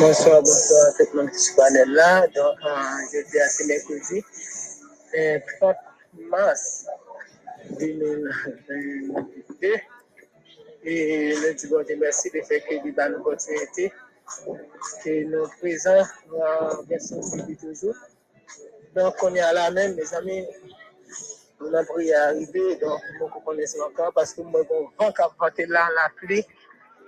Bonsoir, bonsoir à tout le monde qui se panel là. Donc, euh, jeudi à c'est mercredi, euh, 30 mars 2022. Et nous disons merci de faire que nous donne l'opportunité que nous présents en version suivie toujours. Donc, on est à la même, mes amis. On a pris à arriver, donc nous connaissons encore parce que moi, bon, vent qui a là, la pluie,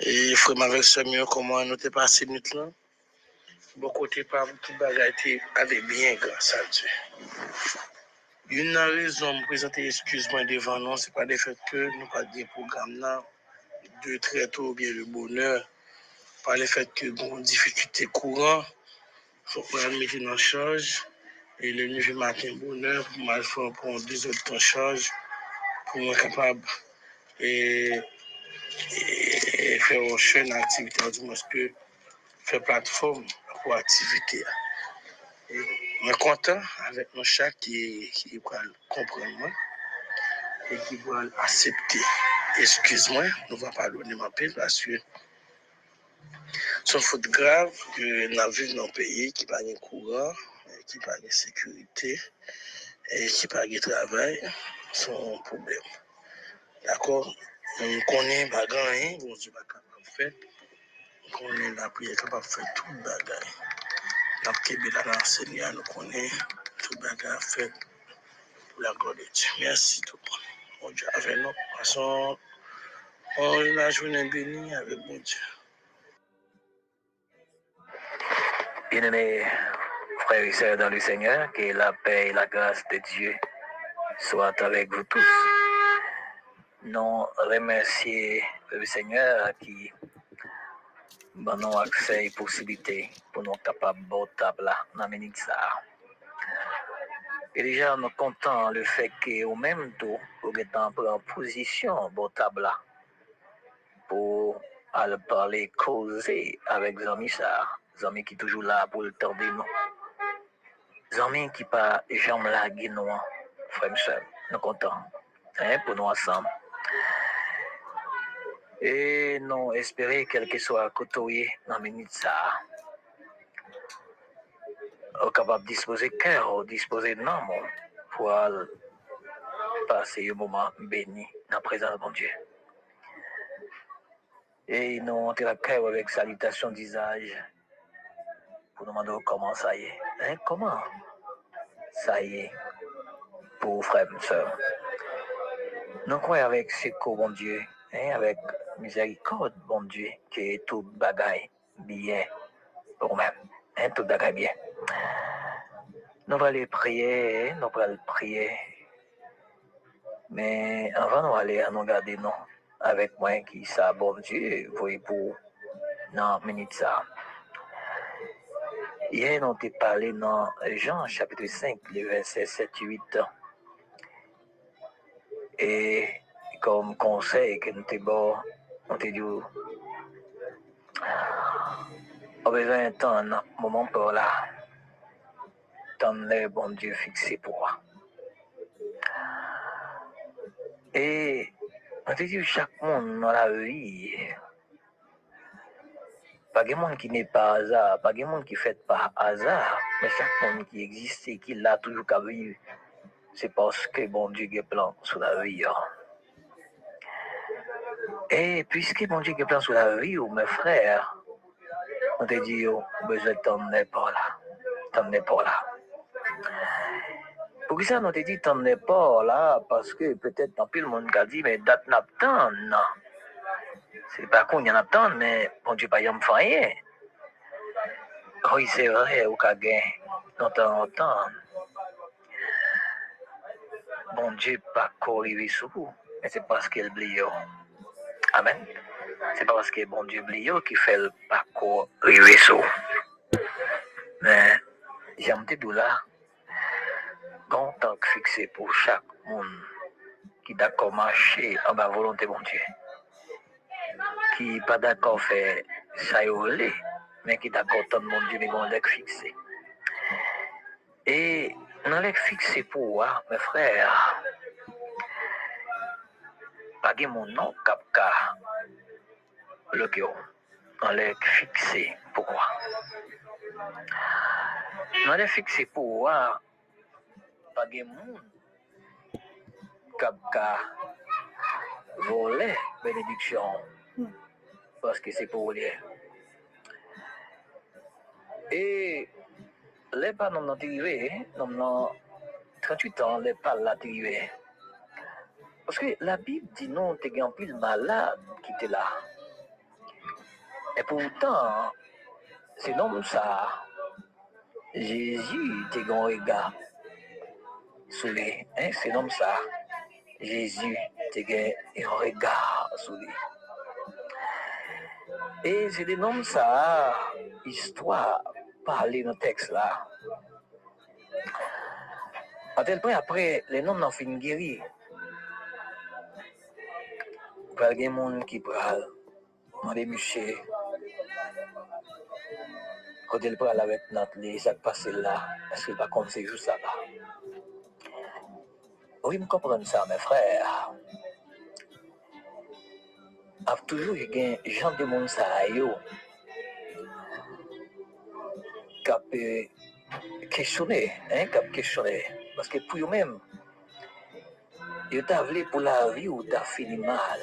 et frère avec Samuel, comment nous t'es passé minute là? Bon côté tout bagage allait bien grâce à Dieu. Une raison de présenter excuse-moi devant nous, c'est pas le fait que nous pas des programmes là de très tôt ou bien le bonheur, par le fait que bon difficulté courant, faut pas le mettre en charge et le niveau matin bonheur pour mal faire pour deux autres en charge pour être capable et, chaîne activité du que faire plateforme pour activité. Et je suis content avec mon chat qui, qui va comprendre et qui va accepter. Excuse-moi, nous ne va pas donner ma paix parce que c'est une faute grave que nous vivons dans un pays qui n'a pas de courant, qui n'a pas de sécurité et qui n'a pas de travail. C'est un problème. D'accord On connaît pas grand rien, bon pas capable de faire. On connaît la prière capable de faire tout bagage. Nous avons la Seigneur, nous connaissons tout le bagage fait pour la gloire de Dieu. Merci tout. Bon nous. De toute façon, on a la journée bénie avec bon. Bien-aimés frères et sœurs dans le Seigneur, que la paix et la grâce de Dieu soient avec vous tous. Nous remercions le Seigneur qui nous donne accès et possibilité pour nous capables de table dans ça. Et déjà, nous comptons le fait qu'au même temps, vous êtes en position pour table pour aller parler, causer avec amis ça. Amis qui sont toujours là pour le temps de nous. Amis qui pas jamais là, nous, nous comptons hein, pour nous ensemble. Et nous espérons que soit côtoyé dans la minute ça. Au capable de disposer cœur, disposer de pour passer un moment béni dans la présence de Dieu. Et nous entrons à cœur avec salutation d'usage pour nous demander comment ça y est. Hein, comment? Ça y est pour frères et sœurs. Nous croyons avec ce que bon Dieu, hein, avec miséricorde, bon Dieu, que tout bagaille bien pour même. Hein, tout bagaille bien. Nous allons prier, nous allons prier. Mais avant nous aller, nous garder non avec moi qui ça, bon Dieu, voyez pour non, minute ça. Hier, on t'a parlé dans Jean chapitre 5, le verset 7-8. Et comme conseil que nous t'avons on t'a dit, on a besoin de temps, un moment pour là. Tant le bon Dieu fixé pour moi. Et on te dit, chaque monde dans la vie, pas de monde qui n'est pas hasard, pas de monde qui fait par hasard, mais chaque monde qui existe et qui l'a toujours qu'à vivre, c'est parce que bon Dieu a plan sur la vie. Et puisque bon Dieu a plan sur la vie, mes frères, on te dit, a besoin t'emmener par là. T'emmener par là. Pour ça, on te dit, t'emmener pas là, parce que peut-être tant pis le monde a dit, mais date n'a pas. C'est pas qu'on y en a mais bon Dieu, pas y en fait rien. Oui, c'est vrai, au cas de temps en temps. Bon Dieu, pas qu'au sur vous, mais c'est parce qu'il oublie. Amen. c'est pas parce que bon Dieu oublie qui fait le parcours arriver sous. Mais j'aime te là, grand temps fixé pour chaque monde qui d'accord marcher en bas volonté bon Dieu. Qui pas d'accord faire ça est, mais qui d'accord tant monde Dieu mais bon fixé. Et dans les fixé pour mes frères, pas de mon nom capka le. On les fixé pourquoi? On les fixé pour moi, pas de monde capka voler bénédiction parce que c'est pour lui. Et les pas non arrivé, non non 38 ans, les pas là arrivé. Parce que la Bible dit non, t'es un pile malade qui était là. Et pourtant, c'est non ça. Jésus t'es un regard sous les. Hein, c'est non ça. Jésus t'es un regard sous les. Et c'est des noms ça, histoire, parler dans le texte là. À tel point, après, les noms n'ont fini guéri. Il y a des gens qui parlent, des monsieur, quand il parle avec notre lit, ça passe là, est-ce qu'il va compter c'est juste là-bas? Oui, je comprends ça, mes frères. Il y a toujours des gens de monde ont questionné, hein, ont questionné. Parce que pour eux-mêmes, ils ont pour la vie ou t'as fini mal.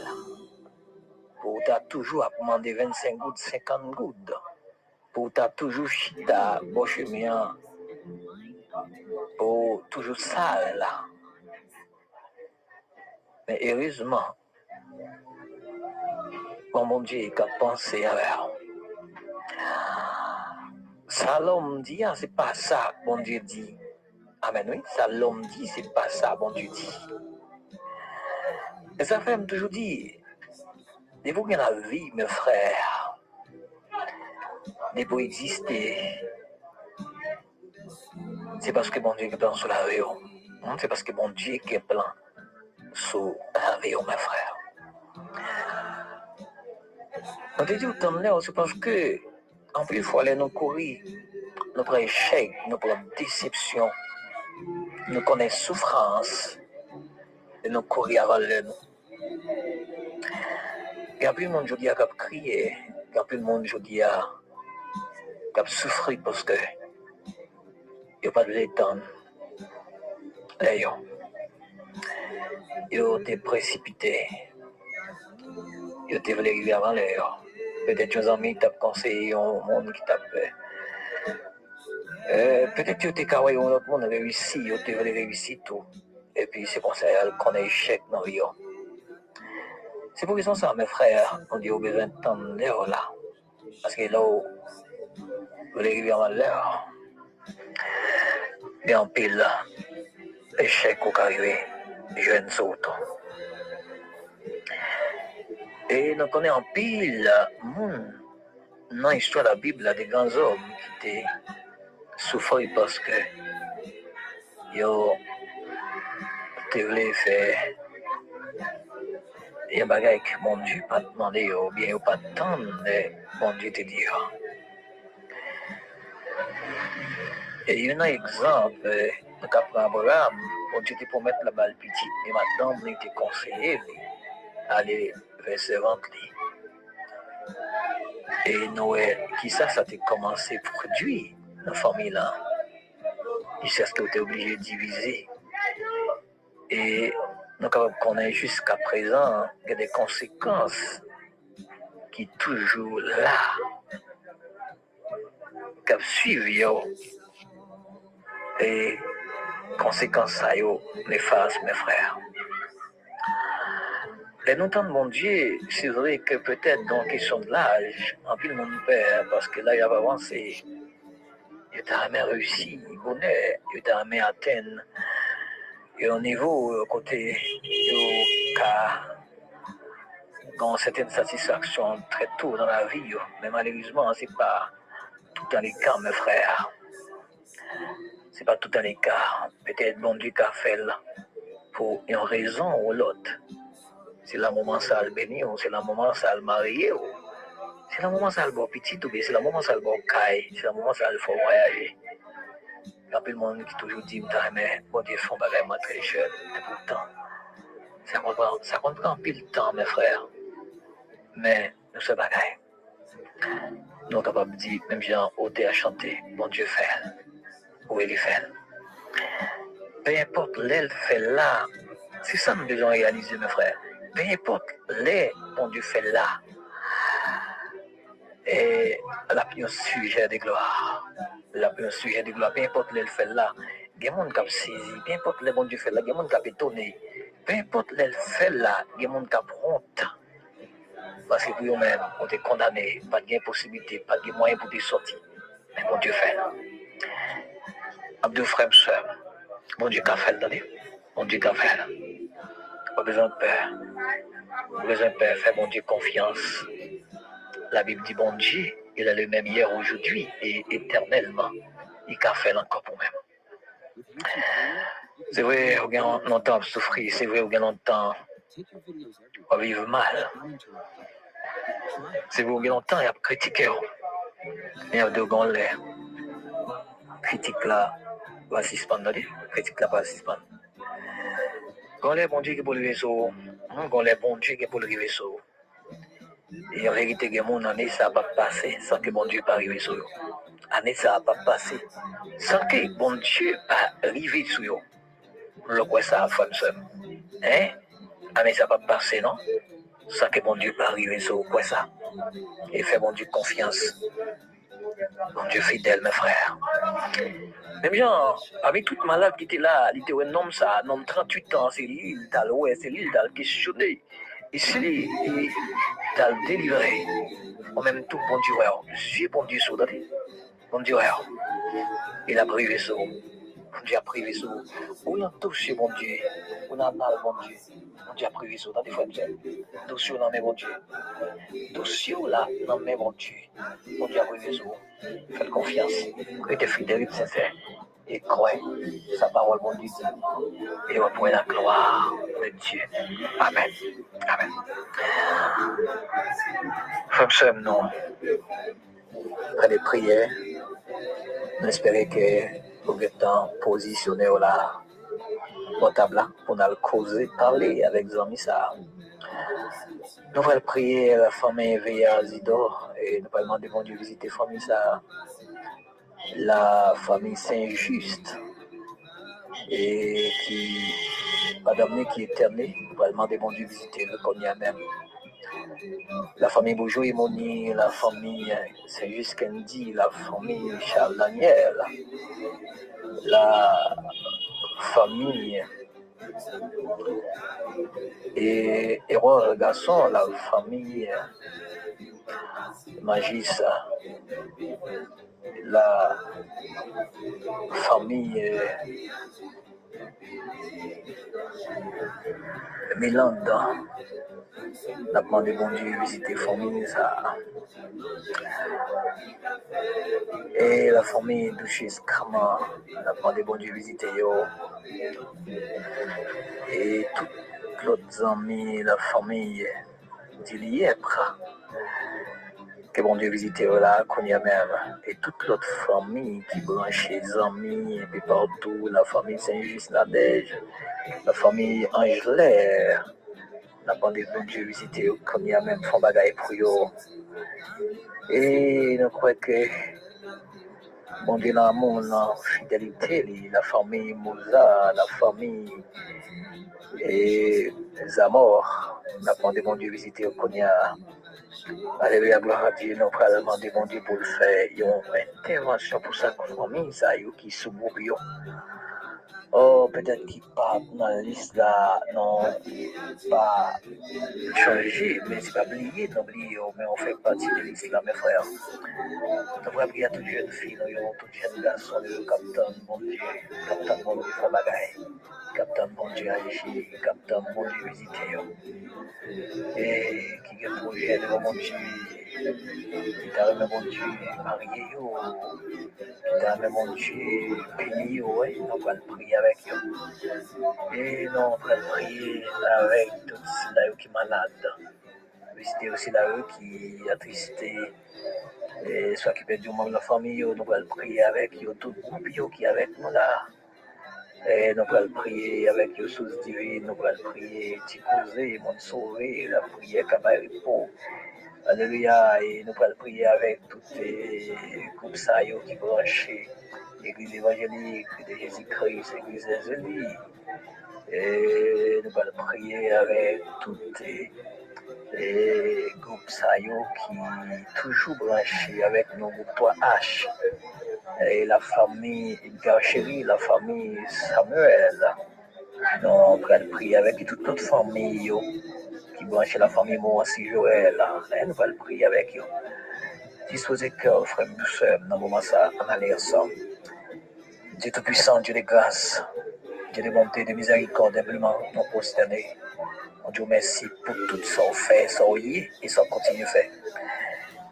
Pour t'as toujours à demander 25 gouttes, 50 gouttes. Pour t'as toujours chita, bon chemin. Pour toujours sale là. Mais heureusement, mon mon Dieu, qui a pensé avec ça l'homme dit, ah, c'est pas ça, bon Dieu dit. Amen, oui, ça l'homme dit, c'est pas ça, bon Dieu dit. Et ça fait toujours dire, de vous la vie, mes frères, de vous exister, c'est parce que bon Dieu est plan sur la vie. C'est parce que bon Dieu est plan sur la vie, mes frères. On te dit autant là, c'est parce que, en plus, il faut aller nous courir, notre échec, notre déception, nous connaissons souffrance, et nous courir avant nous. Il y a plus de monde aujourd'hui qui a crié, il y a plus de monde aujourd'hui qui a souffert parce que il n'y a pas de l'étendre. D'ailleurs, ils ont été précipités. Ils ont été arriver avant l'heure. Peut-être que nos amis t'ont conseillé, un monde qui t'a fait. Euh, peut-être que tu autre monde réussi, tu réussi tout. Et puis c'est comme ça qu'on a échec dans vie. C'est pour ça, mes frères, on dit au besoin de temps l'heure là. Parce que là vous arrivez avant l'heure, il y a un pile échec qui arrive, jeune sautant. Et nous connaissons en pile. Dans l'histoire de la Bible, des grands hommes qui étaient souffrent parce que ils ont faire des choses que mon Dieu pas demandé ou bien pas attendre, mais mon Dieu te dit. Et il y a un exemple, le cas Abraham, mon Dieu te promet la balle petite, mais maintenant, il te conseillé d'aller vers ses ventes. Et Noël, qui ça, ça a commencé à produire la famille là. Et c'est ce que tu obligé de diviser. Et nous connaissons jusqu'à présent il y a des conséquences qui sont toujours là, qui suivent. Et conséquences ça les faces, mes frères. Les noms de mon Dieu, c'est vrai que peut-être dans la question de l'âge, en plus mon père, parce que là il a avancé, il jamais réussi, il bonheur, il jamais atteint et au niveau euh, côté yo ka une certaine satisfaction très tôt dans la vie, mais malheureusement, ce n'est pas tout dans les cas, mes frères. Ce n'est pas tout dans les cas. Peut-être bon Dieu qu'a fait pour une raison ou l'autre. C'est le moment ça le bénir, c'est le moment ça le marier, c'est le moment ça le bon petit, c'est le moment ça le bon caille, c'est le moment ça le faut voyager. Il y a peu de monde qui toujours dit, mais bon Dieu, font bagage très jeune, et pourtant, ça comprend, ça comprend pile temps, mes frères. Mais nous sommes bagaille. Nous sommes capables de dire, même gens ôté à chanter, bon Dieu fait, où il fait. Peu importe l'aile fait là, c'est ça que nous devons réaliser, mes frères. Peu importe les bon Dieu fait là. Et la sujet de gloire. La plus sujet de gloire. Peu importe l'aile fait là. Il y a des gens qui ont saisi. Peu importe les bon Dieu fait là. Il y a des gens qui ont étonné. Peu importe l'aile fait là. Il y a des gens qui ont honte. Parce que pour eux-mêmes, on est condamné. Pas de possibilité, pas de moyen pour te sortir. Mais bon Dieu fait. Abdou frère, soeur. Bon Dieu qu'a fait. Bon Dieu qu'a fait. Pas besoin de peur. Pas besoin de peur. Fais bon Dieu confiance. La Bible dit bon Dieu, il est le même hier, aujourd'hui et éternellement. Il qu'a fait encore pour même. C'est vrai, on a longtemps souffrir. C'est vrai, on a longtemps on vivre mal. C'est vrai, on a longtemps à critiquer. Il y a deux grands l'air. Critique là, va suspendre. Critique là, va suspendre. Quand les bons dieux qui pour le vaisseau, quand les bons dieux qui pour le vaisseau. Et en vérité, il y a mon année, ça va pas passer sans que bon Dieu pas arriver sur eux. Année, ça va pas passer sans que bon pas arriver sur eux. Le quoi ça, femme seule. Hein? Année, ça va pas passer, non? Sans que bon pas arriver sur eux. Quoi ça? Et fait bon Dieu confiance. Bon Dieu fidèle, mes frères. Même genre, avec toute malade qui était là, il était un homme, ça, un homme 38 ans, c'est il t'a ouais, c'est t'a questionné. Et c'est il t'a délivré. En même temps, bon Dieu, ouais, Dieu, bon Dieu, Bon Dieu, ouais, il a privé ça. Bon Dieu a privé ça. Où il a touché, bon Dieu. On a mal, bon Dieu. Dieu a privé. Dans des fois, dossier dans mes bon Dieu. Là, dans mes bon Dieu. Bon Dieu ça. Faites confiance. Restez fidèle et sincère. Et croyez sa parole, mon Dieu. Et reprenez la gloire de Dieu. Amen. Amen. Frère, sœur, non. Après les prières, nous espérons que vous êtes positionné là, au table pour nous causer, parler avec amis. Ça. Nous allons prier la famille Veilla Zidor et nous allons demander visiter la famille ça la famille Saint-Just et qui, qui est éternée, nous allons demander visiter le Cognac même. La famille Bourgeois et Moni, la famille Saint-Just Candy, la famille Charles Daniel, la famille et Erreur Garçon, la famille Magis, la famille Mélanda. n'a demandé bon Dieu visiter la famille. Et la famille Duchesse Krama, n'a demandé bon Dieu visiter yo. Et toutes les amis, la famille d'Ilièpre que bon Dieu visite là, qu'on y a même, et toute l'autre famille qui branche les amis, et partout, la famille Saint-Just Nadège, la famille Angelaire, la bande de bon Dieu visite qu'on y a même font pour. Et nous croyons que bon Dieu l'amour, la fidélité, la famille Moussa, la famille et Zamor, la bande de bon Dieu visite qu'on y a Alléluia, gloire à Dieu. Nous allons demander mon pour le faire. Il y a une intervention pour sa famille, ça, qui sous Oh, peut-être qu'il pas dans la liste là, pas changer, mais c'est pas oublié, oublié, mais on fait partie de liste là, mes frères. On devrait prier à toute jeune fille, nous, toute jeune garçon, le capitaine, bon Dieu, capitaine, bon Dieu. Capitaine, bon Dieu, agir, capitaine, bon Dieu, visiter. Et qui est projet de mon Dieu, qui t'a remis mon Dieu, marié, qui t'a remis mon Dieu, béni, ouais, nous allons prier avec eux. Et nous allons prier avec tous ceux qui malades. Visiter aussi là eux qui attristés, et soit qui perdent du membre de la famille, nous allons prier avec eux, tout le groupe qui est avec nous là. Et nous allons prier avec les sources nous allons prier, Tikosé, mon sauvé, la prière Kamaripo. Alléluia. Et nous allons prier avec tous les groupes qui branchent l'Église évangélique de Jésus-Christ, l'Église des Et nous allons prier avec tous les, les groupes saillants qui toujours branchés avec nos groupes 3H et la famille Garcherie, la famille Samuel. Nous on va prier avec toute notre famille qui branche la famille Moissi Joël. Et nous allons prier avec eux. Disposez cœur, frère, nous sommes dans le moment ça, en aller ensemble. Dieu Tout-Puissant, Dieu de grâce, Dieu de bonté, de miséricorde, simplement non prosterné. On Dieu merci pour tout ce qu'on fait, ce qu'on y et qu'on continue à faire.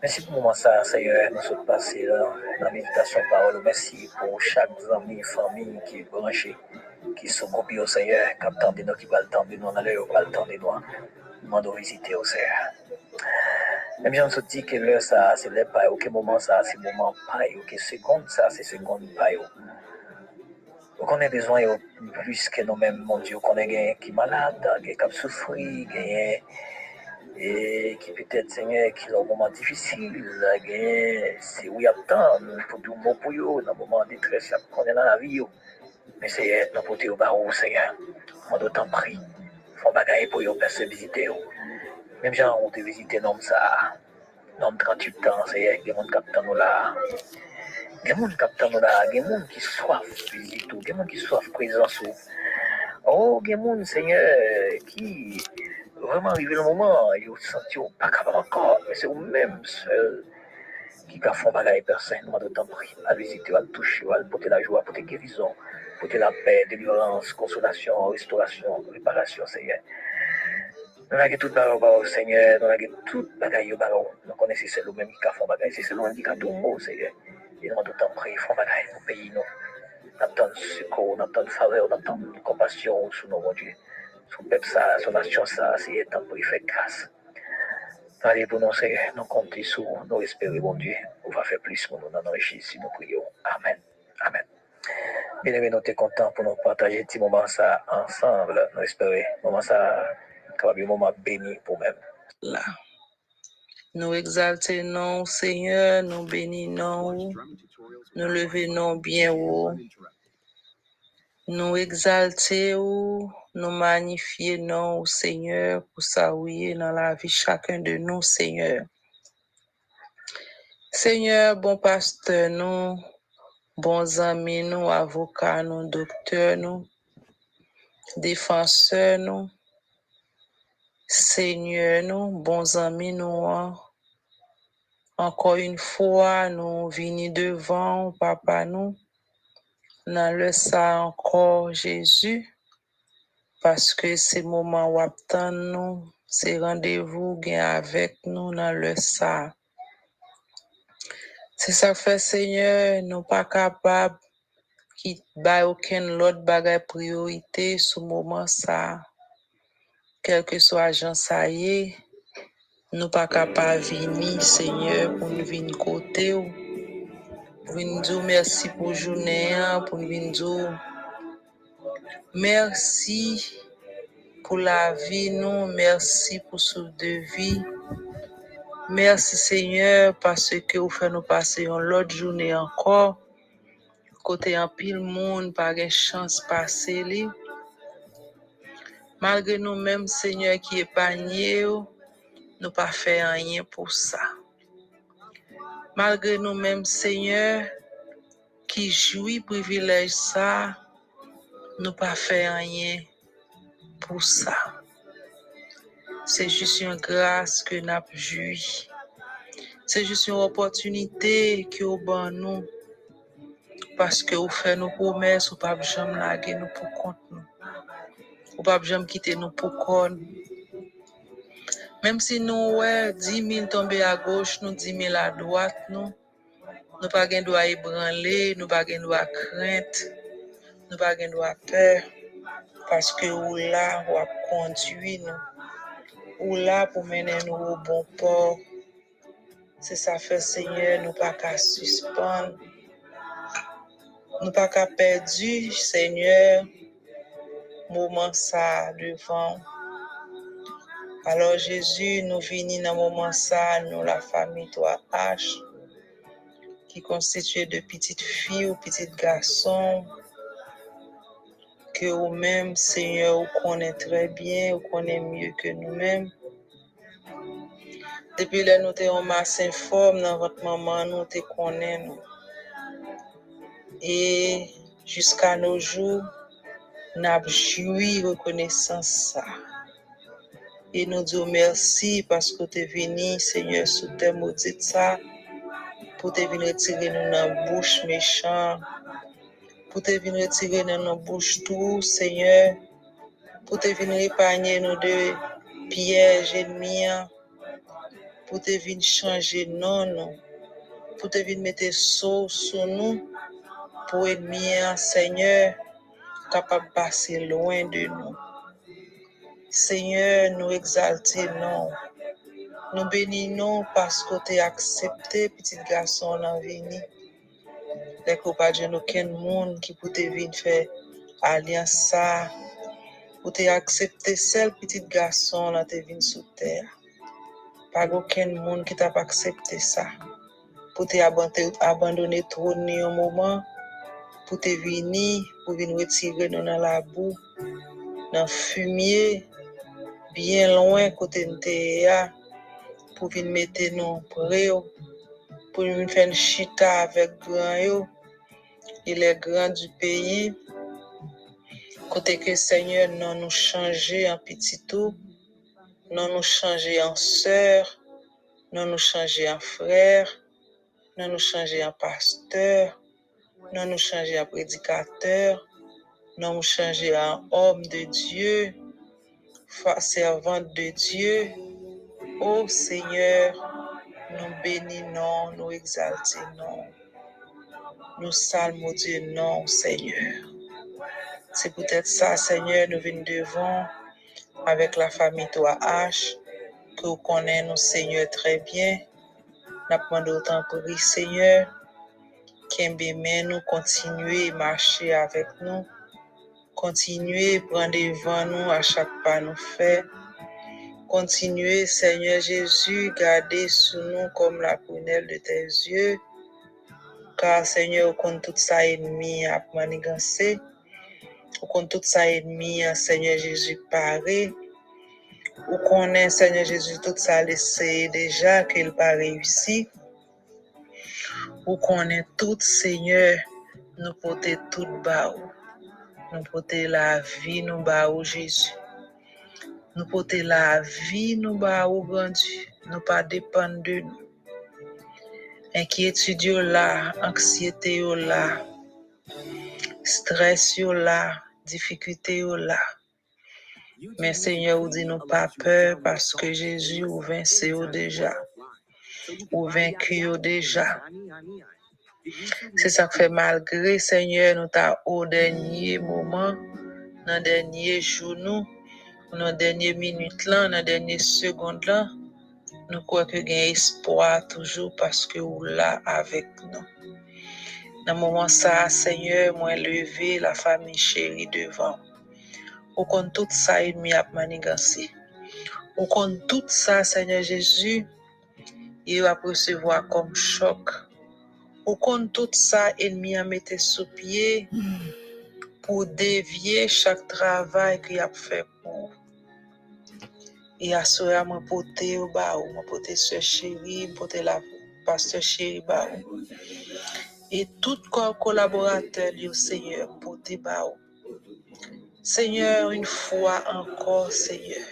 Merci pour le moment ça, Seigneur, nous sommes passés dans la méditation parole. Merci pour chaque ami, famille qui est branché, qui sont copiés au Seigneur, qui attendent nous, qui va attendre nous, dans l'heure, va attendre nous. Nous demandons visiter au Seigneur. Même si on se dit que l'heure ça, c'est l'heure pas, aucun moment ça, c'est moment pas, seconde ça, c'est seconde pas. Donc on a besoin de plus que nous-mêmes, mon Dieu, qu'on ait qui est malade, qui est souffrir, qui et qui peut-être, Seigneur, qui est un moment difficile, c'est où il y a temps pour du mot pour eux, dans un moment de détresse qu'on est dans la vie. Mais c'est nous porter au barreau, Seigneur. On doit t'en prier. Faut bagailler pour eux, personne visiter. Même gens ont visité l'homme ça, l'homme 38 ans, Seigneur, qui gens qui captent là, il y a des gens qui soif visite, il y a des gens qui soif présence. Oh, il y a des gens, Seigneur, qui vraiment arrivé le moment, ils ont senti pas capable encore, mais c'est eux-mêmes seuls qui font bagaille personne, nous de temps pris, à visiter, à toucher, à porter la porter guérison, porter la consolation, restauration, réparation, Seigneur. Nous avons tout bagaille, Seigneur, nous avons tout bagaille, nous connaissons c'est nous-mêmes qui font bagaille, c'est nous qui tout mot, Seigneur. Nous nous pays, nous. Nous attendons secours, nous attendons faveur, nous attendons compassion sur nos Dieu son peuple, ça, son nation, ça, c'est faire grâce. Allez, pour nous, nous comptons sur nous espérons, bon Dieu, on va faire plus pour nous nos richesses si nous prions. Amen. Amen. Bien aimé, nous sommes contents pour nous partager ce moment ça ensemble. Nous espérons, moment ça, capable moment béni pour nous. Là. Nous exaltons, Seigneur, nous bénissons, nous levons bien haut. Nous exaltons, nous magnifions, Seigneur, pour saluer dans la vie chacun de nous, Seigneur. Seigneur, bon pasteur, nous, bons amis, nous, avocats, nous, docteurs, nous, défenseurs, nous, Seigneur, nous, bons amis, nous, encore une fois, nous venons devant, Papa, nous, dans le ça encore, Jésus, parce que c'est moment où nous, c'est rendez-vous avec nous dans le ça. C'est ça fait, Seigneur, nous pas capables qui ba aucun autre bagage priorité ce moment ça. Quel que soit y est, nous pas capables venir, Seigneur, pour nous venir côté ou. Pour nous dire merci pour journée, pour nous dire merci pour la vie, nous, merci pour ce de vie. Merci Seigneur parce que vous faites nous passer une autre journée encore. Côté en pile monde, pas de chance passer Malgré nous-mêmes, Seigneur, qui épargné, nous pas fait rien pour ça. Malgré nous-mêmes, Seigneur, qui jouit privilège ça, nous pas faire rien pour ça. C'est juste une grâce que nous avons joui. C'est juste une opportunité que nous. Parce que vous faites nos promesses, vous ne pouvez jamais nous pour Vous ne pouvez jamais quitter nous pour compte. Même si nous, ouais, 10 000 tombés à gauche, nous 10 000 à droite, nous, nous pas gain droit ébranler, nous pas gain droit crainte, nous pas gain droit peur, parce que ou là, ou a conduit nous, ou là pour mener nous au bon port. C'est ça Seigneur, nous pas suspendre, nous pas perdu, Seigneur, moment ça devant. Alors Jésus, nous venons dans moment ça, nous la famille toi H, qui constituée de petites filles ou petits garçons, que vous-même, Seigneur, vous connaissez très bien, vous connaissez mieux que nous-mêmes. Depuis là, nous sommes masse informe dans votre maman, nous te connaissons. Et jusqu'à nos jours, reconnaissance ça. Et nous disons merci parce que tu es venu, Seigneur, sous tes maudites ça, pour te venir retirer nous dans la bouche méchant, pour te nous dans la bouche tout, Seigneur, pour te venir épargner nous de pièges ennemis, pour te venir changer non, nous, pour te venir mettre saut sur nous, pour ennemis, Seigneur, capable de passer loin de nous. Seigneur, nous exaltons, nous bénissons parce que tu as accepté, petit garçon, dans venir. Les de aucun monde qui peut venir faire alliance ça. Pour te accepté seul petit garçon là te venir sur terre. Pas aucun monde qui t'a pas accepté ça. Pour te abandonner trop un moment. Pour te venir, pour retirer nous dans la boue, dans le fumier, bien loin côté de pour venir mettre nous près, pour venir faire une chita avec grand yo, et les grands du pays. Côté que Seigneur nous changer en petit tout, non nous changer en sœur, non nous changer en frère, non nous changer en pasteur, non nous changer en prédicateur, non nous changer en homme de Dieu, servante de Dieu. Ô Seigneur, nous bénissons, nous exaltons, nous Dieu, non, Seigneur. C'est peut-être ça, Seigneur, nous venons devant avec la famille toi H, que vous connaissez nous, Seigneur, très bien. Nous demandons autant pour Seigneur, qu'un nous continuer à marcher avec nous Continuez, prendre devant nous à chaque pas nous fait. Continuez, Seigneur Jésus, garder sous nous comme la prunelle de tes yeux. Car, Seigneur, au compte tout ça ennemi à manigancer. Au compte tout ça ennemi, Seigneur Jésus, paré. Ou connaît, Seigneur Jésus, tout ça laissé déjà qu'il pas réussi. Ou connaît tout, Seigneur, nous porter tout bas. Nous porter la vie, nous bas Jésus. Nous porter la vie, nous bas grand Dieu. Nous pas dépendre de là, anxiété là, stress là, difficulté là. Mais Seigneur, vous dit nous pas peur parce que Jésus vous vaincu déjà. Ou vaincu déjà. C'est ça que fait malgré, Seigneur, nous t'a au dernier moment, dans le dernier jour, nous, dans la dernière minute dans la dernière seconde là, nous croyons que gain espoir toujours parce que vous là avec nous. Dans le moment ça, Seigneur, moi levé la famille chérie devant. Au compte tout ça, ennemi a manigancé. Au compte tout ça, Seigneur Jésus, il va recevoir comme choc au compte tout ça, ennemi a mis sous pied pour dévier chaque travail qu'il a fait pour. Et à ce moment, m'a porté au bas, m'a porté ce chéri, m'a porté la pasteur chéri bas. Et tout corps collaborateur, du Seigneur, porté bas. Seigneur, une fois encore, Seigneur,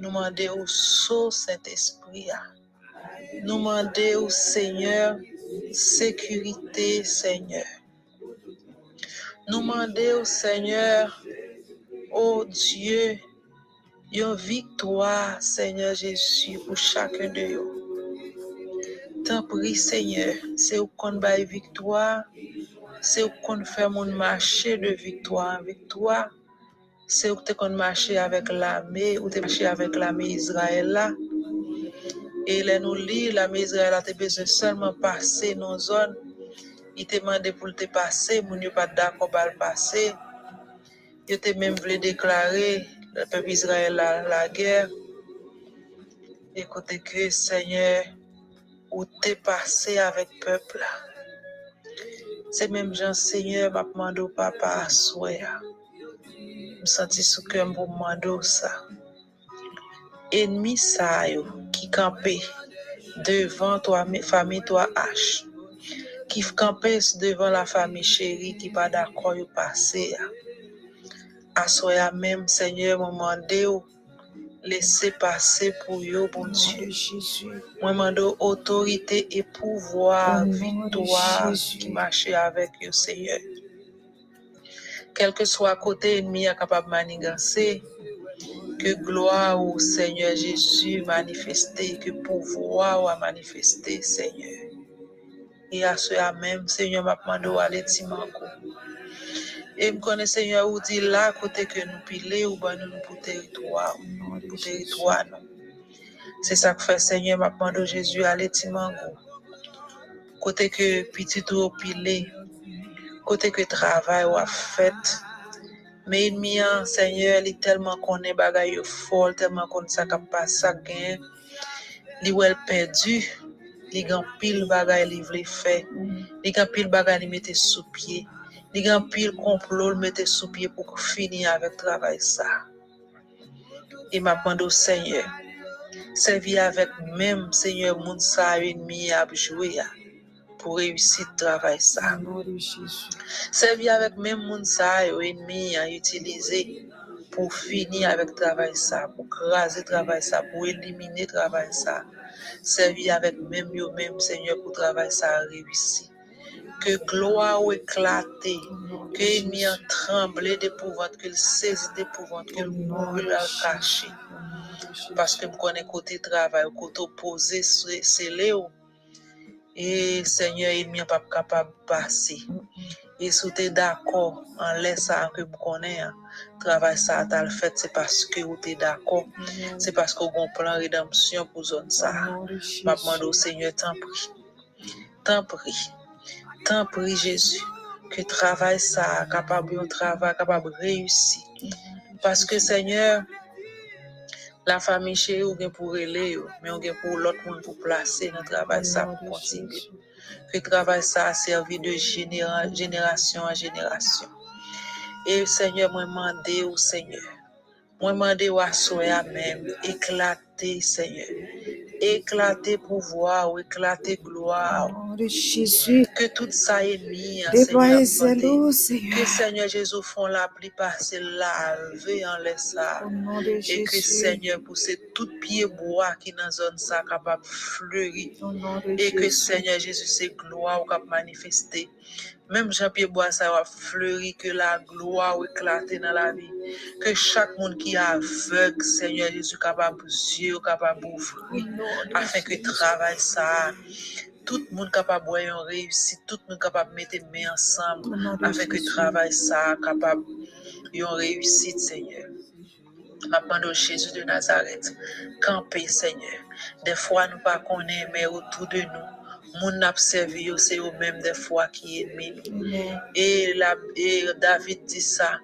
nous demandons au Saint-Esprit, nous demandons au Seigneur, sécurité, Seigneur. Nous demandons au Seigneur, oh Dieu, une victoire, Seigneur Jésus, pour chacun de nous. T'en prie, Seigneur, c'est où qu'on baille victoire, c'est où qu'on fait mon marché de victoire en victoire, c'est où qu'on marché avec l'armée, ou t'es marché avec l'armée Israël. Et là, nous lit, l'armée Israël a te besoin seulement passer nos zones. Il te demandé pour te passer, mon n'est pas d'accord pour le passer. Il te même voulu déclarer le peuple Israël la, la guerre. Écoutez que Seigneur, ou t'es passé avec peuple là. C'est même Jean Seigneur m'a demandé papa à souhait. Je senti sous cœur pour demander ça. Ennemi ça yo qui campait devant toi famille toi H qui campait devant la famille chérie qui pas d'accord yo passer. À soya même Seigneur m'a demandé laisser passer pour yo bon Dieu. Moi demande autorité et pouvoir, victoire qui marche avec yo Seigneur. Quel que soit côté ennemi capable de manigancer, que gloire au Seigneur Jésus manifesté, que pouvoir a manifesté Seigneur. Et à ce même, Seigneur m'a demandé à aller timanko. Et me connais Seigneur ou dit là côté que nous pilé ou ben nous pour territoire, pour territoire non. C'est ça que fait Seigneur m'a demandé Jésus à aller timanko. Côté que petit ou pilé, côté que travail ou a fait. Mais ennemi, Seigneur, il est tellement connaît bagay yo passe, ça gain. Li ou elle perdu, li gan pile bagay li vle fait. Li gan pile bagay li mette sous pied. Li gan pile complot li mette sous pied pour finir avec travail ça. Et m'a demandé au Seigneur, servi avec même Seigneur moun sa ennemi a joué pour réussir le travail ça. Servi avec même moun sa yo ennemi a utilisé pour finir avec le travail ça, pour craser le travail ça, pour éliminer le travail ça. Servi avec même yo même Seigneur pour travail ça réussir. Que gloire ou éclater, que ennemi a tremblé d'épouvante, qu'il saisit d'épouvante, qu'il brûle à cacher. Parce que je connais côté travail, côté opposé, c'est Léo. Et Seigneur, il n'est pas capable de passer. Et si tu es d'accord en laissant que vous connaissez, travail ça, tu le fait, c'est parce que vous êtes d'accord. C'est parce que vous avez un plan de rédemption pour ça. Je demande au Seigneur, t'en prie. T'en prie. T'en prie, Jésus. Que travail ça, capable de travail, capable de la famille chez ou gen pour relais, mais on gen pour l'autre monde pour placer dans le travail ça pour continuer. Le travail ça a servi de généra, génération en génération. Et Seigneur, moi demandé au Seigneur, moi demandé au à même, éclater Seigneur, éclater pouvoir, ou éclater de Jésus. Que tout ça est mis, Déployez Seigneur. zèle, Que Seigneur. Seigneur Jésus font la pluie passer laver en laisse ça. Au nom de Et que. Seigneur, pour ces tout pied bois qui dans zone ça capable de fleurir. Au nom de Et que. Seigneur Jésus, c'est gloire ou cap manifester. Même Jean-Pierre Bois, ça va fleurir, que la gloire ou éclater dans la vie. Que chaque monde qui est aveugle, Seigneur Jésus, capable yeux, capable de afin que travail ça, tout le monde capable de une réussite, tout le monde capable de mettre les mains ensemble, Au de que Jésus. travail ça capable une réussite, Seigneur. M'appelle Jésus de Nazareth, camper, Seigneur. Des fois, nous pas connaître, mais autour de nous, moun n'a servi, yo, des fois qui ennemi nous. Amen. Et, la, et David dit ça,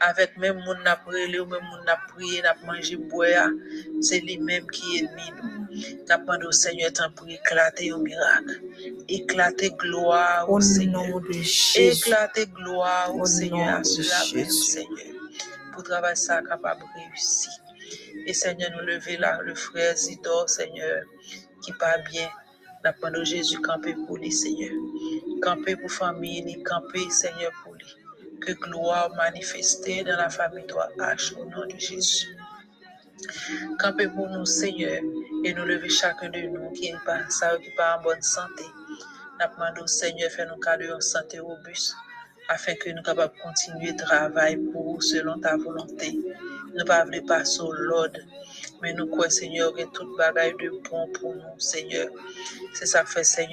avec même moun n'a prié, ou même moun n'a prié, n'a mangé, boire, c'est lui-même qui est ennemi nous. N'a demandé au Seigneur, tant pour éclater au miracle, éclater gloire au Au Seigneur. nom de Jésus. Éclater gloire au Au Seigneur, nom à de cela même, Jésus. Seigneur, pour travailler ça capable de réussir. Et Seigneur, nous lever là, le frère Zidor, Seigneur, qui pas bien. De Jésus camper pour lui, Seigneur. Camper pour famille, camper, Seigneur, pour lui. que gloire manifestée dans la famille 3H au nom de Jésus. Campez pour nous, Seigneur, et nous lever chacun de nous qui est pas ça, qui pas en bonne santé. Nous demandons, Seigneur, fais nous cadrer en santé robuste, afin que nous capables continuer de travailler pour selon ta volonté. Nous voulons pas sur l'ordre, mais nous croyons, Seigneur, que toute bagaille de bon pour nous, Seigneur. C'est ça que fait, Seigneur.